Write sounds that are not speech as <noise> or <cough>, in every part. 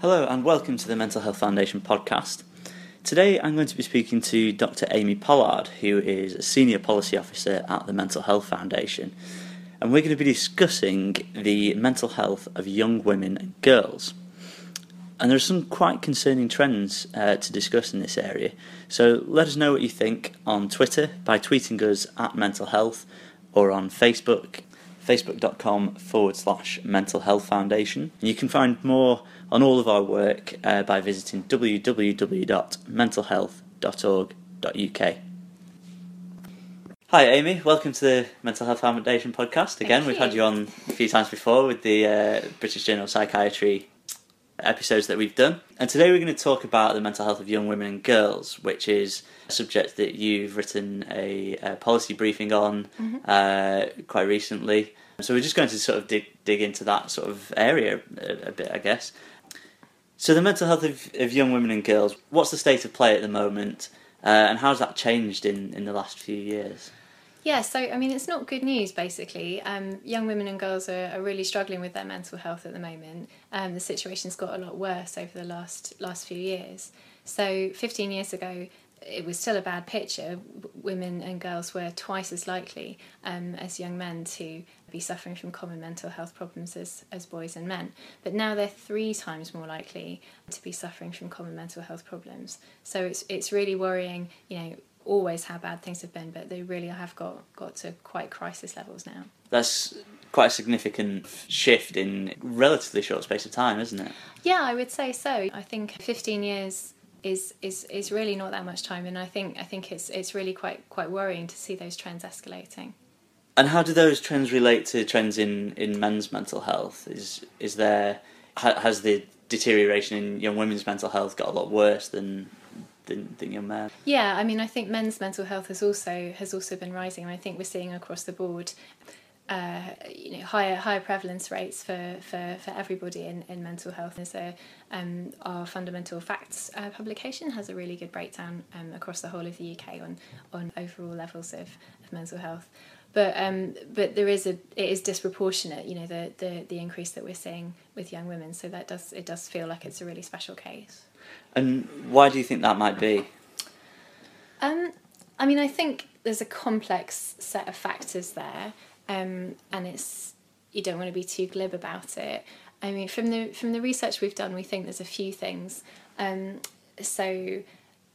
Hello, and welcome to the Mental Health Foundation podcast. Today I'm going to be speaking to Dr. Amy Pollard, who is a Senior Policy Officer at the Mental Health Foundation, and we're going to be discussing the mental health of young women and girls. And there are some quite concerning trends uh, to discuss in this area, so let us know what you think on Twitter by tweeting us at Mental Health or on Facebook facebook.com forward slash mental health foundation. You can find more on all of our work uh, by visiting www.mentalhealth.org.uk. Hi, Amy. Welcome to the Mental Health Foundation podcast. Again, Thank we've you. had you on a few times before with the uh, British Journal of Psychiatry episodes that we've done. And today we're going to talk about the mental health of young women and girls, which is a subject that you've written a, a policy briefing on uh, quite recently. So we're just going to sort of dig, dig into that sort of area a, a bit, I guess. So the mental health of, of young women and girls, what's the state of play at the moment? Uh, and how's that changed in, in the last few years? Yeah, so I mean, it's not good news basically. Um, young women and girls are, are really struggling with their mental health at the moment. Um, the situation's got a lot worse over the last last few years. So, 15 years ago, it was still a bad picture. Women and girls were twice as likely um, as young men to be suffering from common mental health problems as, as boys and men. But now they're three times more likely to be suffering from common mental health problems. So it's it's really worrying. You know, always how bad things have been, but they really have got got to quite crisis levels now. That's quite a significant shift in relatively short space of time, isn't it? Yeah, I would say so. I think 15 years is is is really not that much time, and I think I think it's it's really quite quite worrying to see those trends escalating. And how do those trends relate to trends in, in men's mental health? Is is there ha, has the deterioration in young women's mental health got a lot worse than than, than men? Yeah, I mean, I think men's mental health has also has also been rising, and I think we're seeing across the board, uh, you know, higher higher prevalence rates for, for, for everybody in, in mental health. There's a um, our fundamental facts uh, publication has a really good breakdown um, across the whole of the UK on on overall levels of, of mental health. But um, but there is a it is disproportionate, you know, the, the the increase that we're seeing with young women. So that does it does feel like it's a really special case. And why do you think that might be? Um, I mean, I think there's a complex set of factors there, um, and it's you don't want to be too glib about it. I mean, from the from the research we've done, we think there's a few things. Um, so,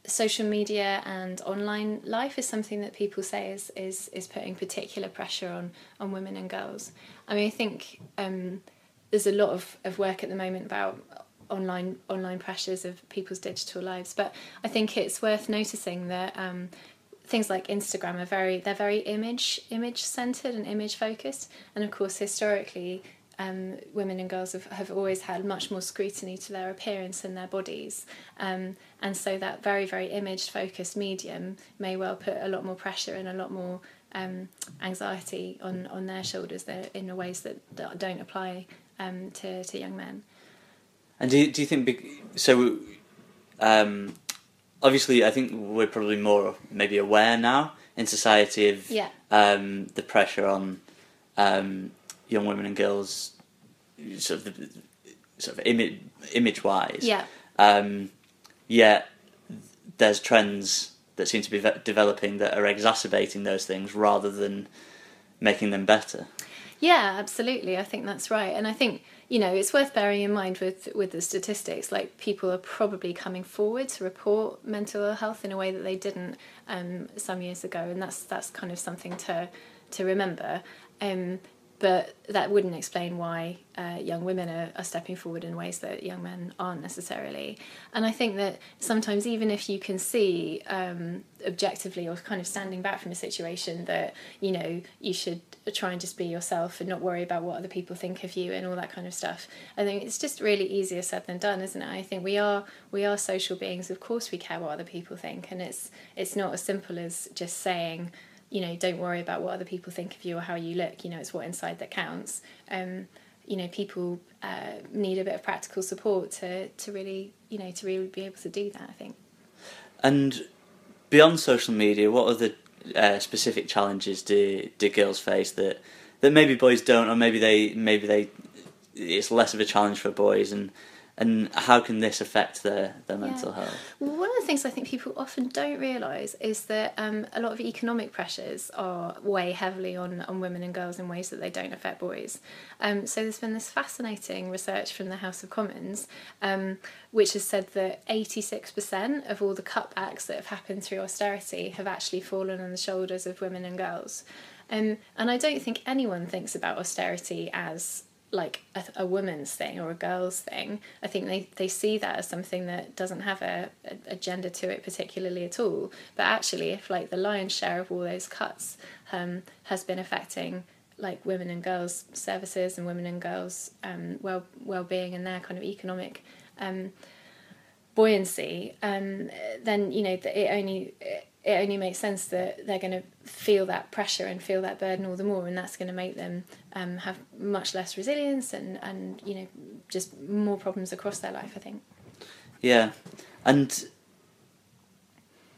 social media and online life is something that people say is is is putting particular pressure on on women and girls. I mean, I think um, there's a lot of, of work at the moment about online online pressures of people's digital lives, but I think it's worth noticing that um, things like Instagram are very they're very image image centered and image focused, and of course historically. Um, women and girls have, have always had much more scrutiny to their appearance and their bodies, um, and so that very very image focused medium may well put a lot more pressure and a lot more um, anxiety on, on their shoulders in ways that, that don't apply um, to, to young men. And do you, do you think so? Um, obviously, I think we're probably more maybe aware now in society of Yeah. um, the pressure on um, young women and girls, sort of sort of image image wise. Yeah. Um, yet there's trends that seem to be developing that are exacerbating those things rather than making them better. Yeah, absolutely. I think that's right. And I think, you know, it's worth bearing in mind with, with the statistics, like people are probably coming forward to report mental ill health in a way that they didn't um, some years ago. And that's that's kind of something to to remember. Um, but that wouldn't explain why uh, young women are, are stepping forward in ways that young men aren't necessarily. And I think that sometimes, even if you can see um, objectively or kind of standing back from a situation that, you know, you should try and just be yourself and not worry about what other people think of you and all that kind of stuff. I think it's just really easier said than done, isn't it? I think we are we are social beings. Of course, we care what other people think, and it's it's not as simple as just saying you know, don't worry about what other people think of you or how you look. You know, it's what inside that counts. Um, you know, people uh, need a bit of practical support to, to really, you know, to really be able to do that. I think. And beyond social media, what other uh, specific challenges do do girls face that that maybe boys don't, or maybe they maybe they it's less of a challenge for boys, and and how can this affect their, their Yeah. mental health? Well, one of the things I think people often don't realise is that um, a lot of economic pressures are weigh heavily on, on women and girls in ways that they don't affect boys. Um, so there's been this fascinating research from the House of Commons, um, which has said that 86% of all the cutbacks that have happened through austerity have actually fallen on the shoulders of women and girls. Um, and I don't think anyone thinks about austerity as like a, a woman's thing or a girl's thing. I think they, they see that as something that doesn't have a, a, a gender to it particularly at all. But actually, if like the lion's share of all those cuts um, has been affecting like women and girls services and women and girls um, well well being and their kind of economic um, buoyancy, um, then you know it only it only makes sense that they're going to feel that pressure and feel that burden all the more, and that's going to make them um, have much less resilience and and you know just more problems across their life. I think. Yeah, and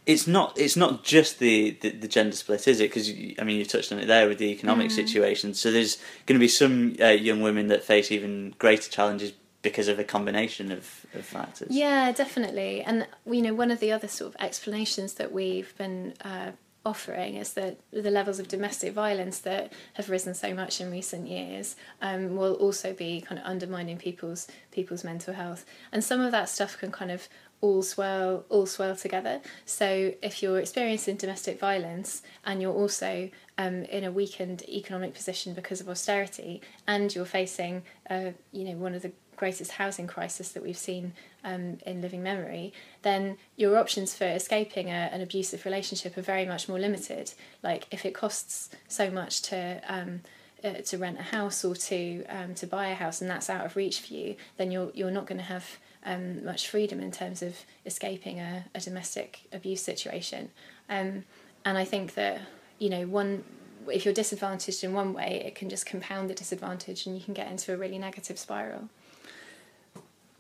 it's not it's not just the, the, the gender split, is it? Because I mean, you touched on it there with the economic Mm. situation. So there's going to be some uh, young women that face even greater challenges because of a combination of, of factors. Yeah, definitely. And you know, one of the other sort of explanations that we've been uh, offering is that the levels of domestic violence that have risen so much in recent years um, will also be kind of undermining people's people's mental health. And some of that stuff can kind of all swirl all swirl together. So if you're experiencing domestic violence and you're also um, in a weakened economic position because of austerity, and you're facing uh, you know one of the greatest housing crisis that we've seen um, in living memory, then your options for escaping a, an abusive relationship are very much more limited. Like if it costs so much to um, uh, to rent a house or to um, to buy a house, and that's out of reach for you, then you're you're not going to have um, much freedom in terms of escaping a, a domestic abuse situation. Um, and I think that you know one if you're disadvantaged in one way, it can just compound the disadvantage, and you can get into a really negative spiral.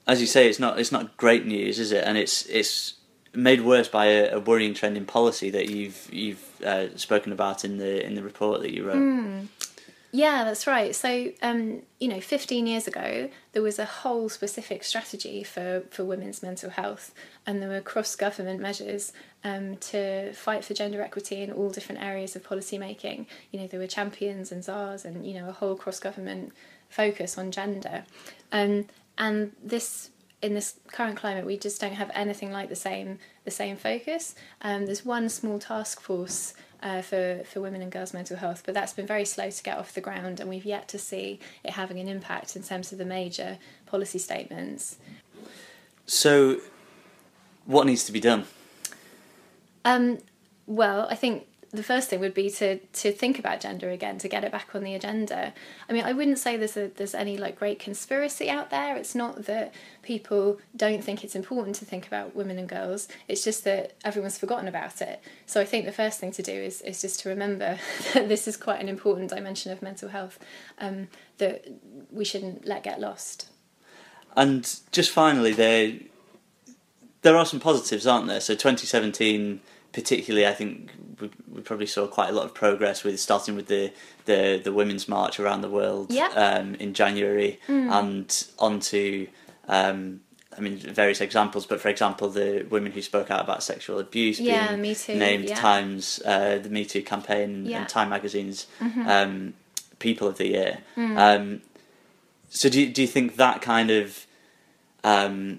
As you say, it's not it's not great news, is it? And it's it's made worse by a, a worrying trend in policy that you've you've uh, spoken about in the in the report that you wrote. Yeah, that's right. So, um, you know, 15 years ago, there was a whole specific strategy for, for women's mental health, and there were cross government measures um, to fight for gender equity in all different areas of policy making. You know, there were champions and czars, and, you know, a whole cross government focus on gender. Um, and this in this current climate, we just don't have anything like the same the same focus. Um, there's one small task force uh, for for women and girls' mental health, but that's been very slow to get off the ground, and we've yet to see it having an impact in terms of the major policy statements. So, what needs to be done? Um, well, I think the first thing would be to to think about gender again, to get it back on the agenda. I mean, I wouldn't say there's a there's any like great conspiracy out there. It's not that people don't think it's important to think about women and girls. It's just that everyone's forgotten about it. So I think the first thing to do is is just to remember <laughs> that this is quite an important dimension of mental health um, that we shouldn't let get lost. And just finally, there there are some positives, aren't there? So 2017, particularly, I think we, we probably saw quite a lot of progress with starting with the the, the women's march around the world Yeah. um, in January, and onto. Um, I mean, various examples, but for example, the women who spoke out about sexual abuse Yeah, being Me Too, named yeah. Times, uh, the Me Too campaign, and, Yeah. Mm-hmm. and Time Magazine's um, People of the Year. Um, so, do you, do you think that kind of um,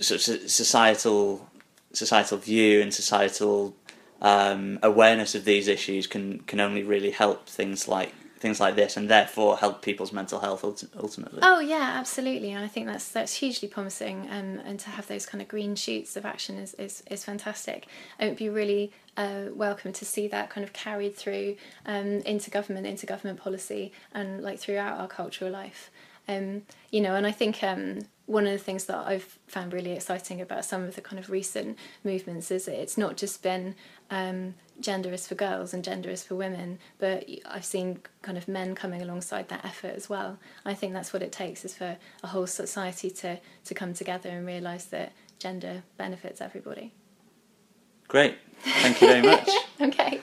sort of societal societal view and societal um, awareness of these issues can can only really help things like things like this, and therefore help people's mental health ulti- ultimately. Oh yeah, absolutely, and I think that's that's hugely promising. Um, and to have those kind of green shoots of action is is, is fantastic. It would be really uh, welcome to see that kind of carried through um, into government, into government policy, and like throughout our cultural life. Um, you know, and I think um, one of the things that I've found really exciting about some of the kind of recent movements is it's not just been um, gender is for girls and gender is for women, but I've seen kind of men coming alongside that effort as well. I think that's what it takes is for a whole society to, to come together and realise that gender benefits everybody. Great, thank you very much. <laughs> Okay.